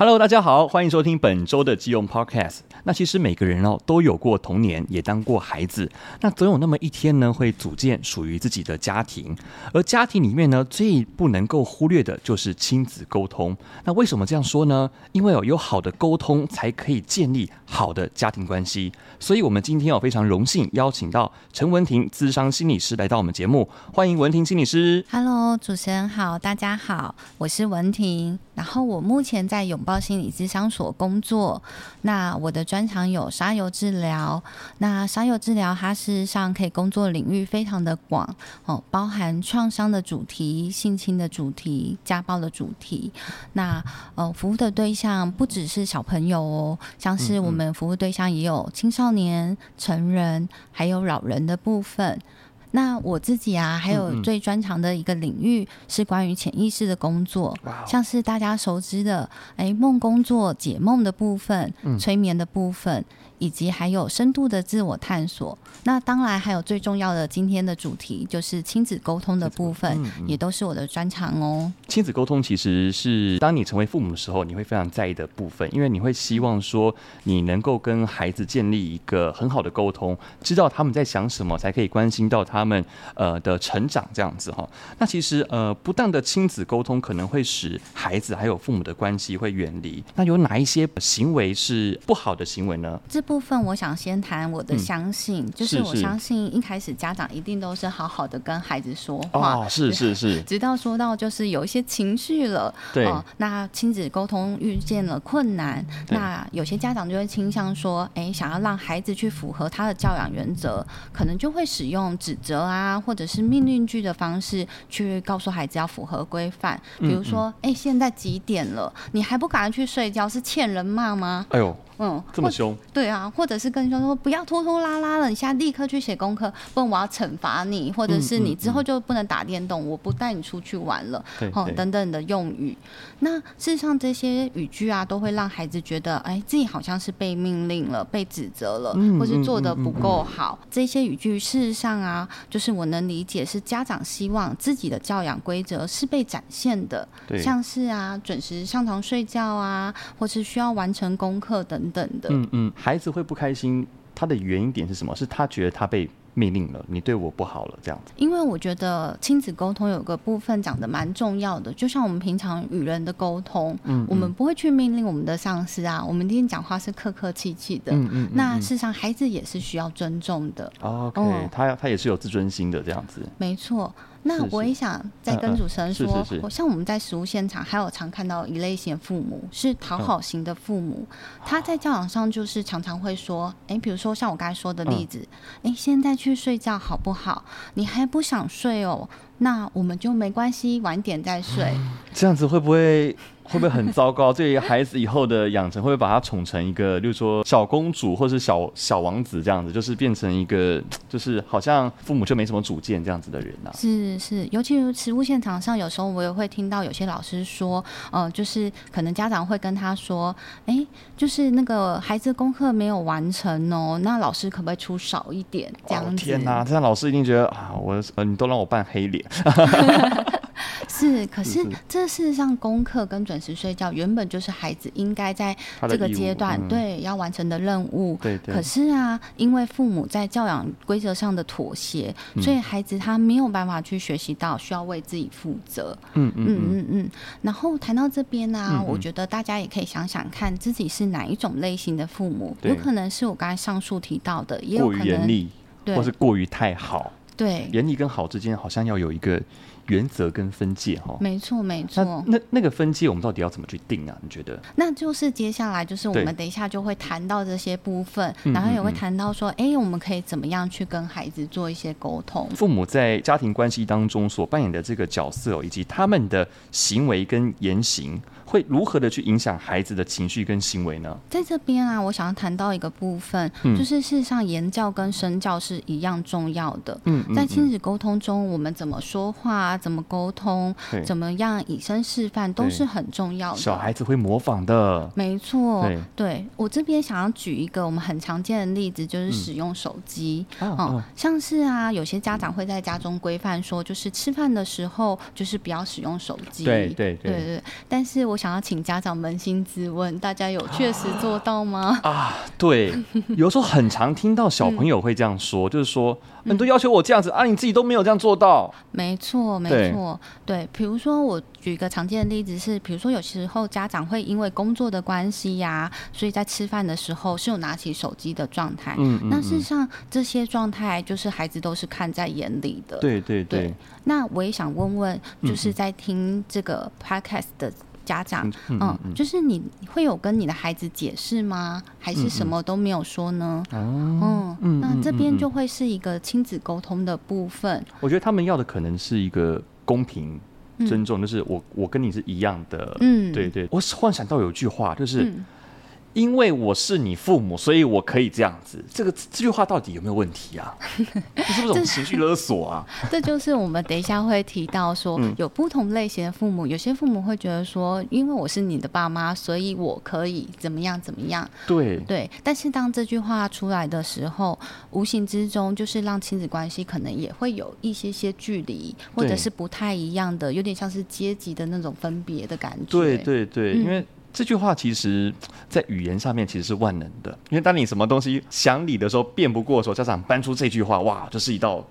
Hello，大家好，欢迎收听本周的基隆 Podcast。那其实每个人哦都有过童年，也当过孩子。那总有那么一天呢，会组建属于自己的家庭。而家庭里面呢，最不能够忽略的就是亲子沟通。那为什么这样说呢？因为哦，有好的沟通，才可以建立好的家庭关系。所以，我们今天哦非常荣幸邀请到陈文婷资商心理师来到我们节目。欢迎文婷心理师。Hello，主持人好，大家好，我是文婷。然后我目前在拥抱心理咨商所工作。那我的专长有沙游治疗。那沙游治疗它事实上可以工作领域非常的广哦，包含创伤的主题、性侵的主题、家暴的主题。那呃，服务的对象不只是小朋友哦，像是我们服务对象也有青少年、成人，还有老人的部分。那我自己啊，还有最专长的一个领域是关于潜意识的工作，像是大家熟知的，哎，梦工作、解梦的部分、催眠的部分。以及还有深度的自我探索，那当然还有最重要的今天的主题就是亲子沟通的部分，也都是我的专长哦。亲子沟通其实是当你成为父母的时候，你会非常在意的部分，因为你会希望说你能够跟孩子建立一个很好的沟通，知道他们在想什么，才可以关心到他们呃的成长这样子哈。那其实呃不当的亲子沟通可能会使孩子还有父母的关系会远离。那有哪一些行为是不好的行为呢？部分我想先谈我的相信，嗯、就是我相信一开始家长一定都是好好的跟孩子说话，哦，是是是，直到说到就是有一些情绪了，对，哦、那亲子沟通遇见了困难，那有些家长就会倾向说，哎，想要让孩子去符合他的教养原则，可能就会使用指责啊，或者是命令句的方式去告诉孩子要符合规范，比如说，哎、嗯。嗯，现在几点了，你还不赶快去睡觉，是欠人骂吗？哎呦。嗯，这么凶？对啊，或者是跟你说说不要拖拖拉拉了，你现在立刻去写功课，不然我要惩罚你，或者是你之后就不能打电动，嗯嗯嗯、我不带你出去玩了，哦，等等的用语。那事实上这些语句啊，都会让孩子觉得，哎，自己好像是被命令了，被指责了，或是做的不够好。这些语句事实上啊，就是我能理解是家长希望自己的教养规则是被展现的，像是啊准时上床睡觉啊，或是需要完成功课等。等的，嗯嗯，孩子会不开心，他的原因点是什么？是他觉得他被命令了，你对我不好了，这样子。因为我觉得亲子沟通有个部分讲的蛮重要的，就像我们平常与人的沟通，嗯，嗯，我们不会去命令我们的上司啊，我们今天讲话是客客气气的，嗯嗯，嗯，嗯，那事实上孩子也是需要尊重的。OK，嗯，他他也是有自尊心的，这样子。没错。那我也想再跟主持人说，像我们在实务现场，还有常看到一类型父母是讨好型的父母，他在教养上就是常常会说，哎，比如说像我刚才说的例子，哎，现在去睡觉好不好？你还不想睡哦？那我们就没关系，晚点再睡。这样子会不会？会不会很糟糕？对于孩子以后的养成，会不会把他宠成一个，就是说小公主或是小小王子这样子，就是变成一个，就是好像父母就没什么主见这样子的人呢、啊？是是，尤其是实务现场上，有时候我也会听到有些老师说，呃，就是可能家长会跟他说，哎，就是那个孩子功课没有完成哦，那老师可不可以出少一点这样子？哦、天哪，这样老师一定觉得啊，我呃你都让我扮黑脸。是，可是这事实上，功课跟准时睡觉原本就是孩子应该在这个阶段对要完成的任务。对对。可是啊，因为父母在教养规则上的妥协，所以孩子他没有办法去学习到需要为自己负责。嗯嗯嗯嗯。然后谈到这边呢，我觉得大家也可以想想看自己是哪一种类型的父母，有可能是我刚才上述提到的，也有可能过于严厉，或是过于太好。对，严厉跟好之间好像要有一个原则跟分界哈。没错，没错。那那那个分界，我们到底要怎么去定啊？你觉得？那就是接下来就是我们等一下就会谈到这些部分，然后也会谈到说，哎、嗯嗯嗯，我们可以怎么样去跟孩子做一些沟通？父母在家庭关系当中所扮演的这个角色，以及他们的行为跟言行。会如何的去影响孩子的情绪跟行为呢？在这边啊，我想要谈到一个部分，嗯、就是事实上言教跟身教是一样重要的。嗯，在亲子沟通中，我们怎么说话、怎么沟通、怎么样以身示范，都是很重要的。小孩子会模仿的，没错。对，对我这边想要举一个我们很常见的例子，就是使用手机。嗯，哦哦、像是啊，有些家长会在家中规范说，就是吃饭的时候就是不要使用手机。对对对，对对。但是我想要请家长扪心自问，大家有确实做到吗？啊，对，有时候很常听到小朋友会这样说，嗯、就是说。很多要求我这样子啊，你自己都没有这样做到。没错，没错，对。比如说，我举一个常见的例子是，比如说有时候家长会因为工作的关系呀、啊，所以在吃饭的时候是有拿起手机的状态。嗯，嗯，嗯。那事实上，这些状态就是孩子都是看在眼里的。对对对，对。那我也想问问，就是在听这个 podcast 的。家长，嗯，就是你会有跟你的孩子解释吗？还是什么都没有说呢？嗯嗯，那这边就会是一个亲子沟通的部分。我觉得他们要的可能是一个公平、尊重，就是我我跟你是一样的。嗯，对对。我幻想到有句话，就是。因为我是你父母，所以我可以这样子。这个这句话到底有没有问题啊？这 是不是种情绪勒索啊？这就是我们等一下会提到说，有不同类型的父母，有些父母会觉得说，因为我是你的爸妈，所以我可以怎么样怎么样。对对。但是当这句话出来的时候，无形之中就是让亲子关系可能也会有一些些距离，或者是不太一样的，有点像是阶级的那种分别的感觉。对对对，因为。这句话其实，在语言上面其实是万能的，因为当你什么东西想理的时候辩不过的时候，家长搬出这句话，哇，这是一道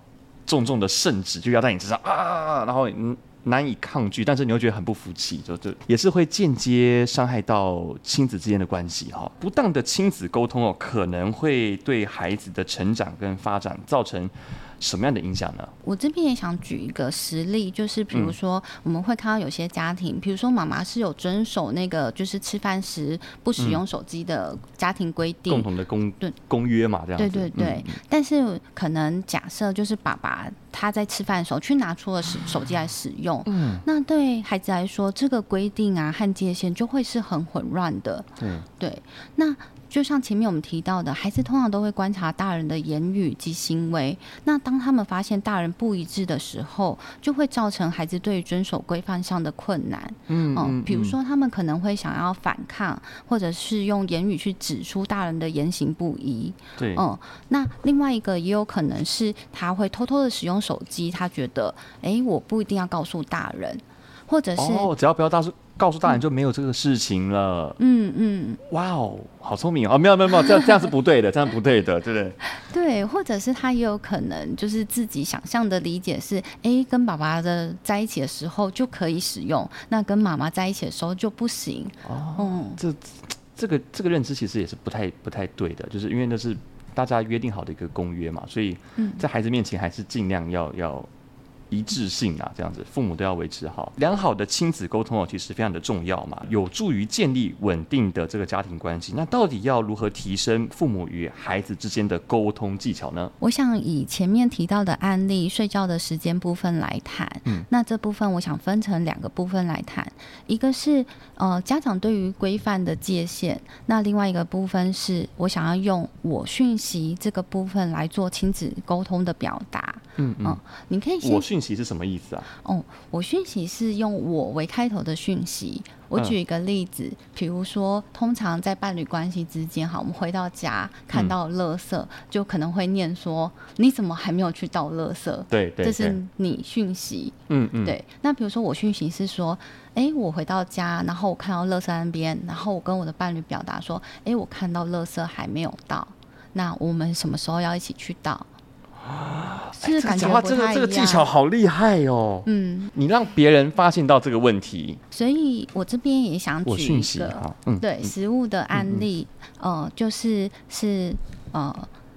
重重的圣旨，就要在你身上啊，然后难以抗拒，但是你又觉得很不服气，就这也是会间接伤害到亲子之间的关系哈。不当的亲子沟通哦，可能会对孩子的成长跟发展造成。什么样的影响呢？我这边也想举一个实例，就是比如说我们会看到有些家庭，嗯、比如说妈妈是有遵守那个就是吃饭时不使用手机的家庭规定，共同的公对公约嘛，这样。对对对。嗯、但是可能假设就是爸爸他在吃饭的时候去拿出了手手机来使用，嗯，那对孩子来说，这个规定啊和界限就会是很混乱的。嗯，对。那就像前面我们提到的，孩子通常都会观察大人的言语及行为。那当他们发现大人不一致的时候，就会造成孩子对于遵守规范上的困难。嗯，嗯，比如说他们可能会想要反抗，或者是用言语去指出大人的言行不一。对，嗯，那另外一个也有可能是他会偷偷的使用手机，他觉得，哎，我不一定要告诉大人，或者是哦，只要不要大声。告诉大人就没有这个事情了。嗯嗯，哇哦，好聪明哦！没有没有没有，这样这样是不对的，这样不对的，对不对？对，或者是他也有可能就是自己想象的理解是，哎，跟爸爸的在一起的时候就可以使用，那跟妈妈在一起的时候就不行。哦，嗯，这这个这个认知其实也是不太不太对的，就是因为那是大家约定好的一个公约嘛，所以在孩子面前还是尽量要要。一致性啊，这样子，父母都要维持好良好的亲子沟通哦，其实非常的重要嘛，有助于建立稳定的这个家庭关系。那到底要如何提升父母与孩子之间的沟通技巧呢？我想以前面提到的案例，睡觉的时间部分来谈。嗯，那这部分我想分成两个部分来谈，一个是呃家长对于规范的界限，那另外一个部分是我想要用我讯息这个部分来做亲子沟通的表达。嗯嗯，嗯，你可以先。我讯息是什么意思啊？哦，我讯息是用我为开头的讯息。我举一个例子，嗯、比如说，通常在伴侣关系之间，哈，我们回到家看到垃圾，嗯、就可能会念说：“你怎么还没有去倒垃圾？”对，对，对，这是你讯息。嗯嗯，对。那比如说，我讯息是说：“哎，我回到家，然后我看到垃圾那边，然后我跟我的伴侣表达说：‘哎，我看到垃圾还没有倒，那我们什么时候要一起去倒？’”是感觉不太一样。这个这个技巧好厉害哦。嗯，你让别人发现到这个问题，所以我这边也想举一个，嗯，对，食物的案例，嗯、呃，就是是呃，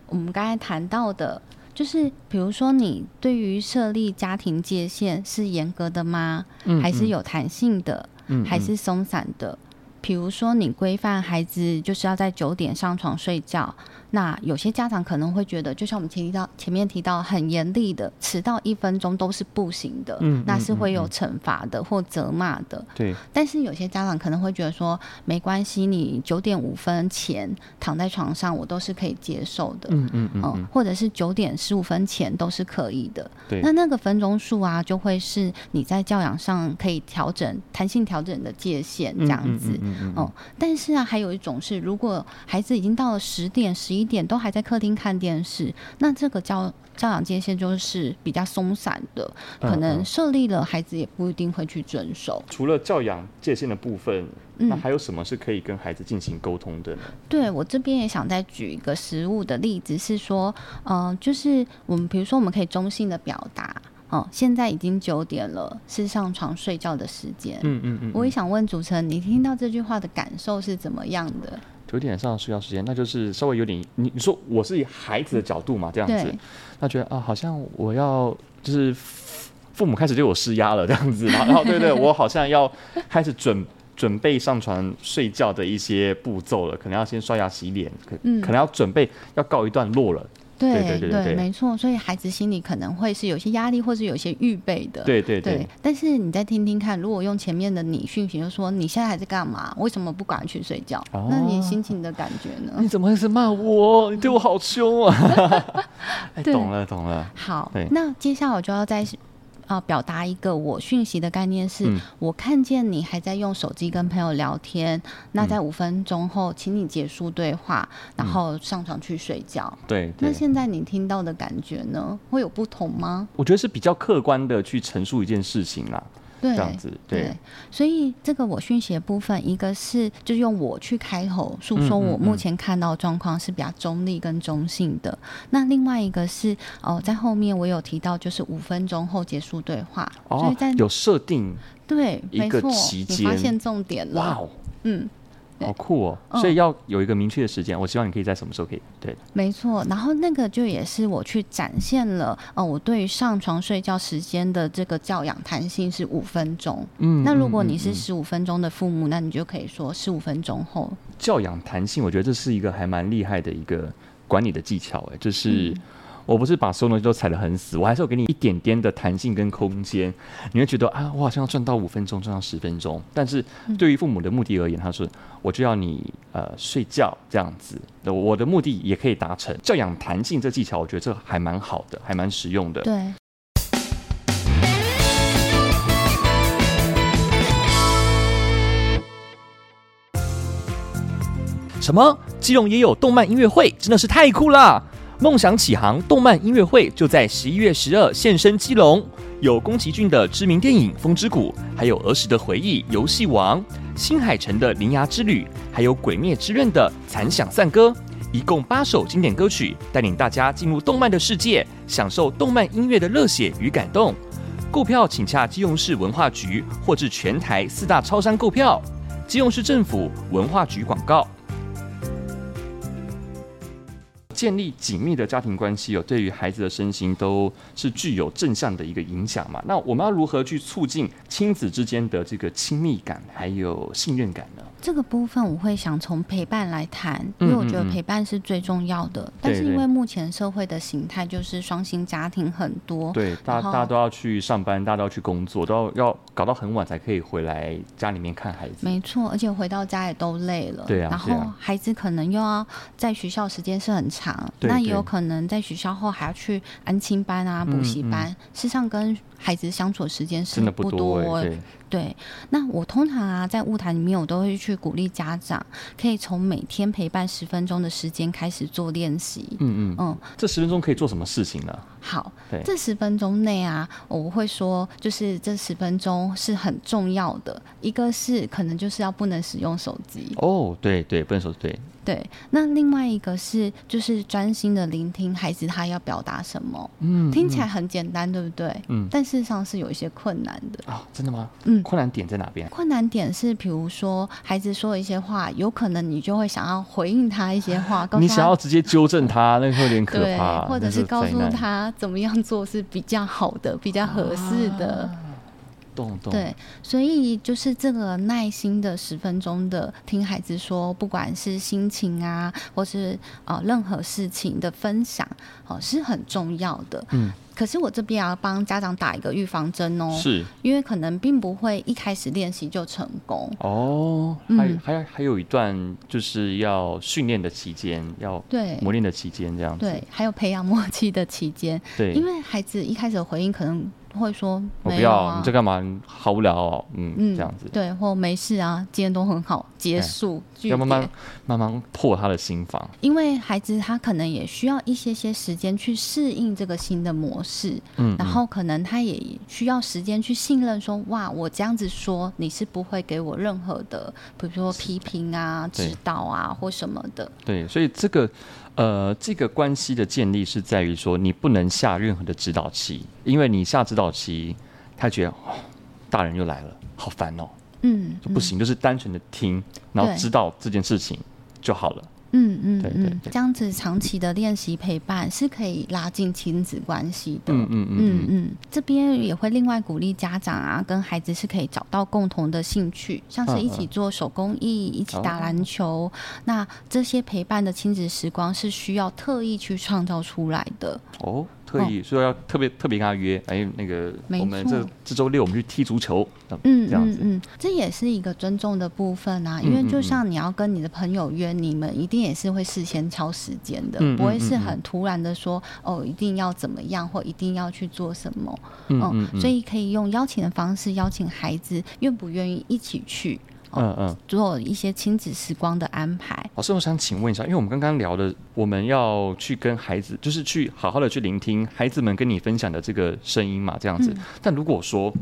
我们刚才谈到的，就是比如说你对于设立家庭界限是严格的吗？嗯，还是有弹性的？嗯，还是松散的？比如说你规范孩子就是要在九点上床睡觉。那有些家长可能会觉得，就像我们前提到前面提到很严厉的，迟到一分钟都是不行的，嗯，那是会有惩罚的或责骂的，对。但是有些家长可能会觉得说，没关系，你九点五分前躺在床上，我都是可以接受的，嗯嗯嗯，或者是九点十五分前都是可以的，对。那那个分钟数啊，就会是你在教养上可以调整、弹性调整的界限，这样子，嗯嗯。但是啊，还有一种是，如果孩子已经到了十点、十一。一点都还在客厅看电视，那这个教教养界限就是比较松散的，可能设立了孩子也不一定会去遵守。除了教养界限的部分，那还有什么是可以跟孩子进行沟通的呢？嗯、对，我这边也想再举一个实物的例子，是说，嗯、呃，就是我们比如说我们可以中性的表达。哦，现在已经九点了，是上床睡觉的时间。嗯嗯嗯。我也想问主持人，你听到这句话的感受是怎么样的？九点上睡觉时间，那就是稍微有点，你你说我是以孩子的角度嘛，这样子，对那觉得啊，好像我要就是父母开始对我施压了，这样子嘛。然后对对，我好像要开始准准备上床睡觉的一些步骤了，可能要先刷牙洗脸，可可能要准备要告一段落了。对对没错，所以孩子心里可能会是有些压力，或是有些预备的。对对对，对。但是你再听听看，如果用前面的你讯息，就说你现在还在干嘛？为什么不赶快去睡觉？哦、那你心情的感觉呢？你怎么会是骂我？你对我好凶啊！哎，懂了懂了。好，那接下来我就要再。啊，表达一个我讯息的概念是，嗯、我看见你还在用手机跟朋友聊天，那在五分钟后，请你结束对话，嗯、然后上床去睡觉。对，那现在你听到的感觉呢，会有不同吗？我觉得是比较客观的去陈述一件事情啦。对，这样子对，对，所以这个我讯息的部分，一个是就是用我去开口诉说我目前看到状况是比较中立跟中性的。嗯嗯嗯，那另外一个是哦、呃，在后面我有提到，就是五分钟后结束对话。哦，所以在有设定对一个期间，你发现重点了。哇哦，嗯。好酷哦！所以要有一个明确的时间，嗯、我希望你可以在什么时候可以对。没错，然后那个就也是我去展现了，呃，我对于上床睡觉时间的这个教养弹性是五分钟。嗯，那如果你是十五分钟的父母，那你就可以说十五分钟后。教养弹性，我觉得这是一个还蛮厉害的一个管理的技巧，哎，就是。嗯我不是把所有东西都踩得很死，我还是有给你一点点的弹性跟空间。你会觉得啊，我好像要赚到五分钟，赚到十分钟。但是对于父母的目的而言，他说我就要你呃睡觉这样子，我的目的也可以达成。教养弹性这技巧，我觉得这还蛮好的，还蛮实用的。对。什么？基隆也有动漫音乐会，真的是太酷了！梦想启航动漫音乐会就在十一月十二现身基隆，有宫崎骏的知名电影《风之谷》，还有儿时的回忆《游戏王》，新海诚的《铃芽之旅》，还有《鬼灭之刃》的《残响散歌》，一共八首经典歌曲，带领大家进入动漫的世界，享受动漫音乐的热血与感动。购票请洽基隆市文化局，或至全台四大超商购票。基隆市政府文化局广告。建立紧密的家庭关系有，对于孩子的身心都是具有正向的一个影响嘛。那我们要如何去促进亲子之间的这个亲密感还有信任感呢？这个部分我会想从陪伴来谈，因为我觉得陪伴是最重要的。嗯嗯嗯，但是因为目前社会的形态就是双薪家庭很多，对，大家大家都要去上班，大家都要去工作，都要要搞到很晚才可以回来家里面看孩子。没错，而且回到家也都累了。对啊。然后孩子可能又要在学校时间是很长，那也有可能在学校后还要去安亲班啊、补习班，事实上跟孩子相处的时间是不多。对。对，那我通常啊，在晤谈里面，我都会去鼓励家长，可以从每天陪伴十分钟的时间开始做练习。嗯嗯嗯，这十分钟可以做什么事情呢？好，对这十分钟内啊，我会说，就是这十分钟是很重要的。一个是可能就是要不能使用手机。哦，对对，不能手机。对。对，那另外一个是就是专心的聆听孩子他要表达什么。嗯，听起来很简单，对不对？嗯，但事实上是有一些困难的。啊，真的吗？嗯，困难点在哪边？困难点是，比如说孩子说一些话，有可能你就会想要回应他一些话，你想要直接纠正他，那会 有点可怕。对，或者是告诉他怎么样做是比较好的、比较合适的。啊对，所以就是这个耐心的十分钟的听孩子说，不管是心情啊，或是呃任何事情的分享，哦、呃、是很重要的。嗯，可是我这边要帮家长打一个预防针哦，是。因为可能并不会一开始练习就成功。哦，还还还有一段就是要训练的期间，要对。磨练的期间这样子，对，还有培养默契的期间，对，因为孩子一开始的回应可能。会说我不要，你在干嘛？好无聊哦，嗯，嗯这样子。对，或没事啊，今天都很好，结束。要慢慢慢慢破他的心房，因为孩子他可能也需要一些些时间去适应这个新的模式，嗯，嗯，然后可能他也需要时间去信任说，说哇，我这样子说你是不会给我任何的，比如说批评啊、指导啊或什么的。对，所以这个呃，这个关系的建立是在于说，你不能下任何的指导棋，因为你下指导棋，他觉得哦，大人又来了，好烦哦。嗯，就不行，就是单纯的听，然后知道这件事情就好了。嗯嗯，对对对，这样子长期的练习陪伴是可以拉近亲子关系的。嗯嗯嗯嗯，这边也会另外鼓励家长啊，跟孩子是可以找到共同的兴趣，像是一起做手工艺，一起打篮球。那这些陪伴的亲子时光是需要特意去创造出来的。哦。特意说要特别特别跟他约，哎，那个我们这这周六我们去踢足球，嗯，这样子，嗯，嗯，这也是一个尊重的部分啊。因为就像你要跟你的朋友约，你们一定也是会事先敲时间的，不会是很突然的说哦，一定要怎么样或一定要去做什么，嗯，所以可以用邀请的方式邀请孩子，愿不愿意一起去。嗯嗯，做一些亲子时光的安排。老师，我想请问一下，因为我们刚刚聊的，我们要去跟孩子，就是去好好的去聆听孩子们跟你分享的这个声音嘛，这样子。嗯、但如果说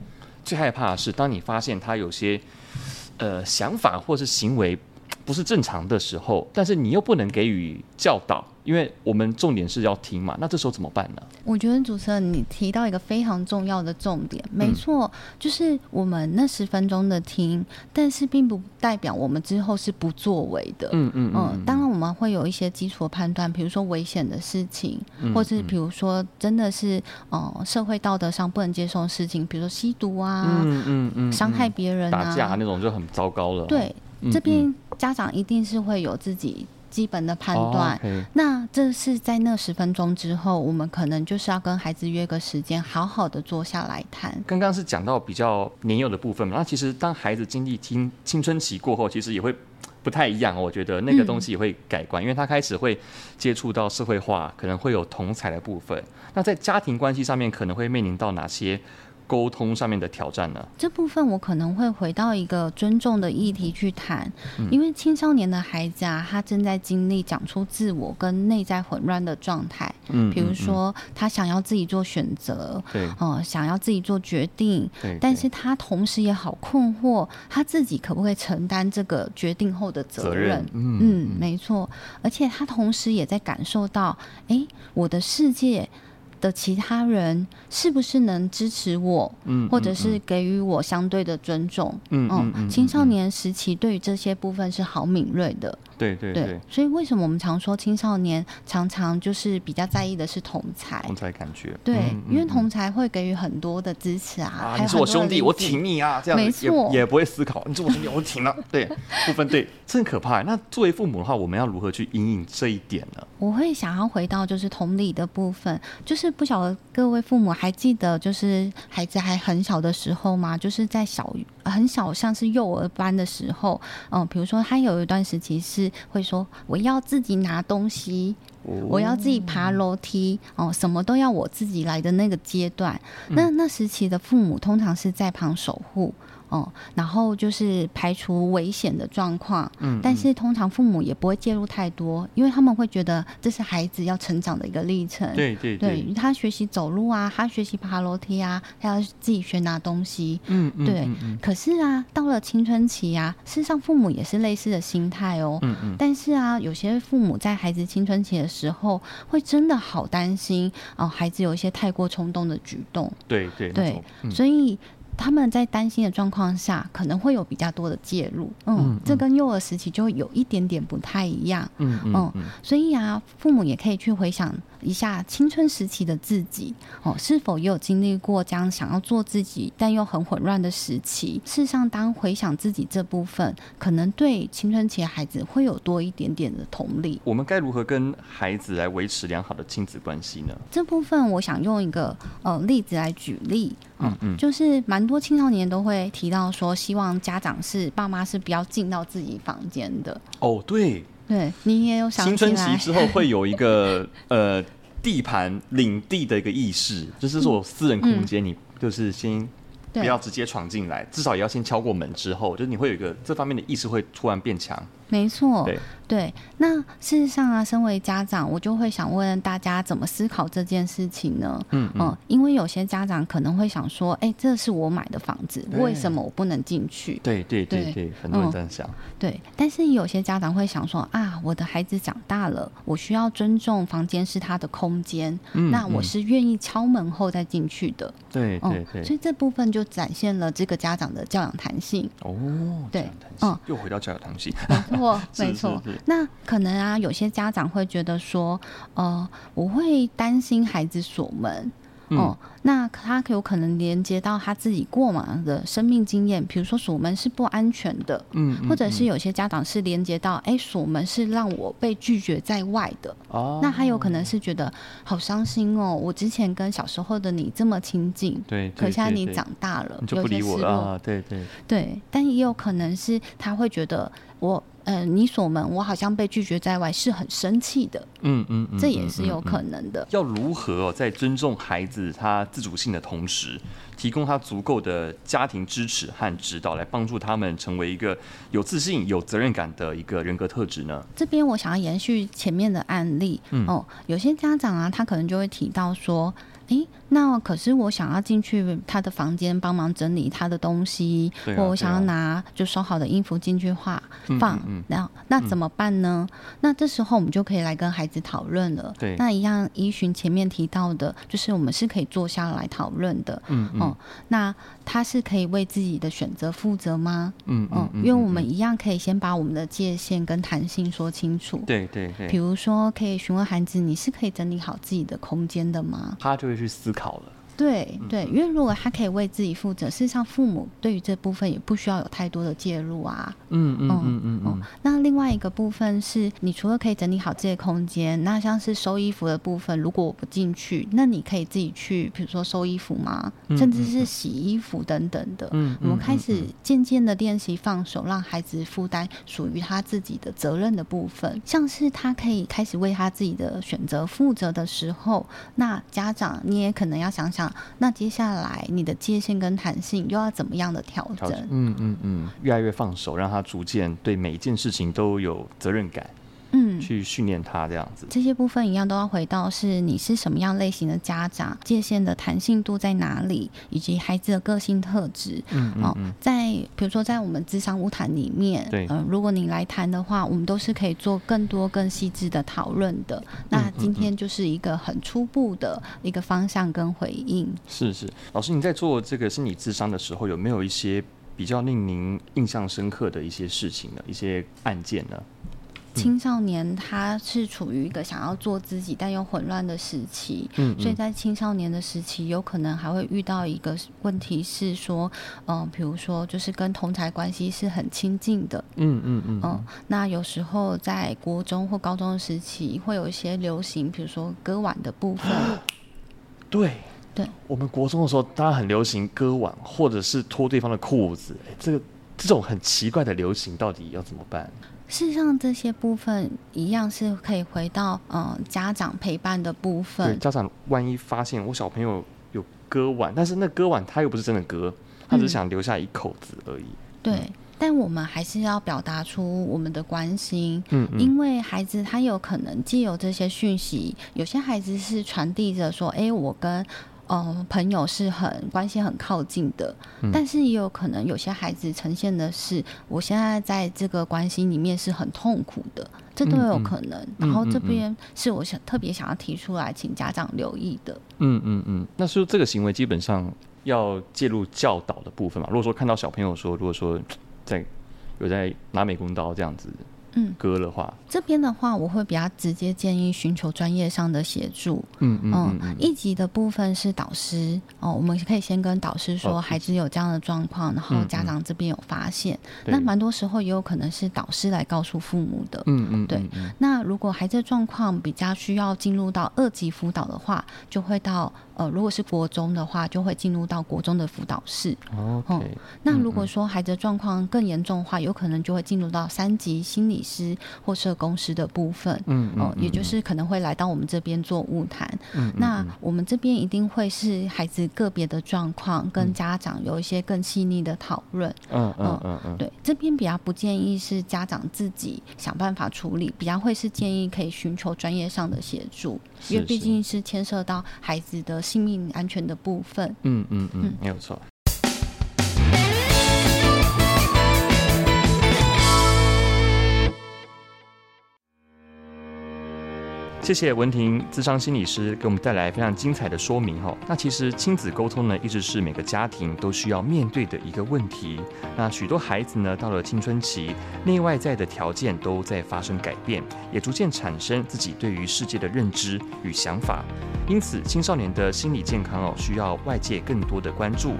最害怕的是，当你发现他有些呃想法或是行为不是正常的时候，但是你又不能给予教导。因为我们重点是要听嘛，那这时候怎么办呢？我觉得主持人你提到一个非常重要的重点，没错，嗯、就是我们那十分钟的听，但是并不代表我们之后是不作为的。嗯嗯嗯，嗯。当然我们会有一些基础判断，比如说危险的事情，嗯、或是比如说真的是呃社会道德上不能接受的事情，比如说吸毒啊，嗯嗯嗯，伤、害别人、啊、打架那种就很糟糕了。对，嗯、这边家长一定是会有自己。基本的判断，oh. 那这是在那十分钟之后，我们可能就是要跟孩子约个时间，好好的坐下来谈。刚刚是讲到比较年幼的部分嘛，那其实当孩子经历青青春期过后，其实也会不太一样。我觉得那个东西也会改观，嗯、因为他开始会接触到社会化，可能会有同彩的部分。那在家庭关系上面，可能会面临到哪些？沟通上面的挑战呢？这部分我可能会回到一个尊重的议题去谈，嗯、因为青少年的孩子啊，他正在经历讲出自我跟内在混乱的状态。嗯，比如说他想要自己做选择，对，哦，想要自己做决定，对，但是他同时也好困惑，他自己可不可以承担这个决定后的责任？责任嗯，嗯，没错，而且他同时也在感受到，哎，我的世界。的其他人是不是能支持我，嗯，或者是给予我相对的尊重？嗯嗯，嗯，青少年时期对于这些部分是好敏锐的。对对对，对，所以为什么我们常说青少年常常就是比较在意的是同才？同才感觉。对，嗯、因为同才会给予很多的支持啊。啊，你是我兄弟，我挺你啊，这样没错，也不会思考，你是我兄弟，我挺了。对，部分对，这很可怕。那作为父母的话，我们要如何去引领这一点呢？我会想要回到就是同理的部分，就是不晓得各位父母还记得，就是孩子还很小的时候吗？就是在小很小，像是幼儿班的时候，嗯，比如说他有一段时期是。会说我要自己拿东西，我要自己爬楼梯，哦，什么都要我自己来的那个阶段，那那时期的父母通常是在旁守护。哦，然后就是排除危险的状况，嗯，但是通常父母也不会介入太多，因为他们会觉得这是孩子要成长的一个历程，对对对，对，他学习走路啊，他学习爬楼梯啊，他要自己学拿东西，嗯对，可是啊，到了青春期啊，事实上父母也是类似的心态哦，嗯嗯，但是啊，有些父母在孩子青春期的时候，会真的好担心哦，孩子有一些太过冲动的举动，对对对，嗯，所以。他们在担心的状况下，可能会有比较多的介入。嗯，嗯，这跟幼儿时期就会有一点点不太一样。嗯嗯，嗯，所以啊，父母也可以去回想一下青春时期的自己，哦，是否也有经历过这样想要做自己但又很混乱的时期？事实上，当回想自己这部分，可能对青春期的孩子会有多一点点的同理。我们该如何跟孩子来维持良好的亲子关系呢？这部分我想用一个呃例子来举例。嗯嗯，就是蛮多青少年都会提到说，希望家长是爸妈是不要进到自己房间的。哦，对，对你也有想青春期之后会有一个 呃地盘领地的一个意识，就是说我私人空间你就是先。不要直接闯进来，至少也要先敲过门之后，就是你会有一个这方面的意识会突然变强。没错，对对。那事实上啊，身为家长，我就会想问大家怎么思考这件事情呢？嗯嗯，嗯，因为有些家长可能会想说，哎、欸，这是我买的房子，为什么我不能进去？对对对对，对，很多人这样想、嗯。对，但是有些家长会想说，啊，我的孩子长大了，我需要尊重房间是他的空间、嗯，那我是愿意敲门后再进去的。对对对、嗯，所以这部分就展现了这个家长的教养弹性。哦，对，嗯，又回到教养弹性。错，没错。那可能啊，有些家长会觉得说，呃，我会担心孩子锁门。哦、嗯，那他有可能连接到他自己过往的生命经验，比如说锁门是不安全的，嗯，或者是有些家长是连接到，哎、欸，锁门是让我被拒绝在外的，哦，那他有可能是觉得好伤心哦，我之前跟小时候的你这么亲近，对，可现在你长大了，你就不理我了，啊，对对对，但也有可能是他会觉得我。呃，你锁门，我好像被拒绝在外，是很生气的。嗯嗯，嗯，这也是有可能的。要如何哦，在尊重孩子他自主性的同时，提供他足够的家庭支持和指导，来帮助他们成为一个有自信、有责任感的一个人格特质呢？这边我想要延续前面的案例。嗯哦，有些家长啊，他可能就会提到说。诶，那可是我想要进去他的房间帮忙整理他的东西，或、啊、我想要拿就收好的衣服进去画放，然、那怎么办呢、嗯？那这时候我们就可以来跟孩子讨论了。对，那一样依循前面提到的，就是我们是可以坐下来讨论的。嗯嗯，那他是可以为自己的选择负责吗？嗯嗯，因为我们一样可以先把我们的界限跟弹性说清楚。对对对，比如说可以询问孩子，你是可以整理好自己的空间的吗？他就会。去思考了。对对，因为如果他可以为自己负责，事实上父母对于这部分也不需要有太多的介入啊。嗯嗯嗯嗯嗯，嗯。那另外一个部分是，你除了可以整理好这些空间，那像是收衣服的部分，如果我不进去，那你可以自己去，比如说收衣服吗？甚至是洗衣服等等的。嗯。我们开始渐渐的练习放手，让孩子负担属于他自己的责任的部分，像是他可以开始为他自己的选择负责的时候，那家长你也可能要想想。那接下来你的界限跟弹性又要怎么样的调整？嗯嗯嗯，越来越放手，让他逐渐对每一件事情都有责任感。嗯，去训练他这样子，这些部分一样都要回到是你是什么样类型的家长，界限的弹性度在哪里，以及孩子的个性特质。嗯嗯，嗯，在比如说在我们智商晤谈里面，对，嗯、呃，如果你来谈的话，我们都是可以做更多更细致的讨论的。那今天就是一个很初步的一个方向跟回应。是是，老师你在做这个心理智商的时候，有没有一些比较令您印象深刻的一些事情呢？一些案件呢？青少年他是处于一个想要做自己但又混乱的时期，嗯，嗯，所以在青少年的时期，有可能还会遇到一个问题是说，嗯、呃，比如说就是跟同才关系是很亲近的，嗯嗯嗯，嗯，那有时候在国中或高中的时期会有一些流行，比如说割腕的部分，对。对，我们国中的时候大家很流行割腕，或者是脱对方的裤子，欸，这个这种很奇怪的流行到底要怎么办？事实上，这些部分一样是可以回到嗯、呃、家长陪伴的部分。对，家长万一发现我小朋友有割腕，但是那割腕他又不是真的割，他只是想留下一口子而已。嗯、对、嗯，但我们还是要表达出我们的关心。嗯，嗯，因为孩子他有可能既有这些讯息，有些孩子是传递着说：“哎，我跟。”哦，朋友是很关系很靠近的，嗯，但是也有可能有些孩子呈现的是，我现在在这个关系里面是很痛苦的，这都有可能。嗯嗯，然后这边是我想特别想要提出来，请家长留意的。嗯嗯嗯，那是这个行为基本上要介入教导的部分嘛？如果说看到小朋友说，如果说在有在拿美工刀这样子。嗯，割的话，这边的话，我会比较直接建议寻求专业上的协助。嗯嗯嗯，嗯，一级的部分是导师哦，我们可以先跟导师说孩子有这样的状况，然后家长这边有发现，那蛮多时候也有可能是导师来告诉父母的。嗯嗯，对。那如果孩子的状况比较需要进入到二级辅导的话，就会到。呃，如果是国中的话，就会进入到国中的辅导室。哦、那如果说孩子状况更严重的话，有可能就会进入到三级心理师或社工师的部分，嗯嗯，哦、呃，也就是可能会来到我们这边做物谈。嗯，那我们这边一定会是孩子个别的状况，跟家长有一些更细腻的讨论。嗯嗯嗯嗯，对，这边比较不建议是家长自己想办法处理，比较会是建议可以寻求专业上的协助，因为毕竟是牵涉到孩子的性命安全的部分。嗯嗯嗯，没有错。谢谢文婷，智商心理师给我们带来非常精彩的说明哈。那其实亲子沟通呢，一直是每个家庭都需要面对的一个问题。那许多孩子呢，到了青春期，内外在的条件都在发生改变，也逐渐产生自己对于世界的认知与想法。因此，青少年的心理健康哦，需要外界更多的关注。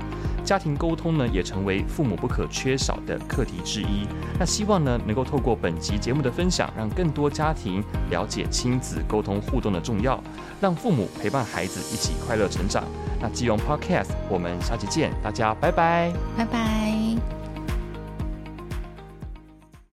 家庭沟通呢，也成为父母不可缺少的课题之一。那希望呢，能够透过本集节目的分享，让更多家庭了解亲子沟沟通互动的重要，让父母陪伴孩子一起快乐成长。那基隆 Podcast，我们下期见，大家拜拜，拜拜。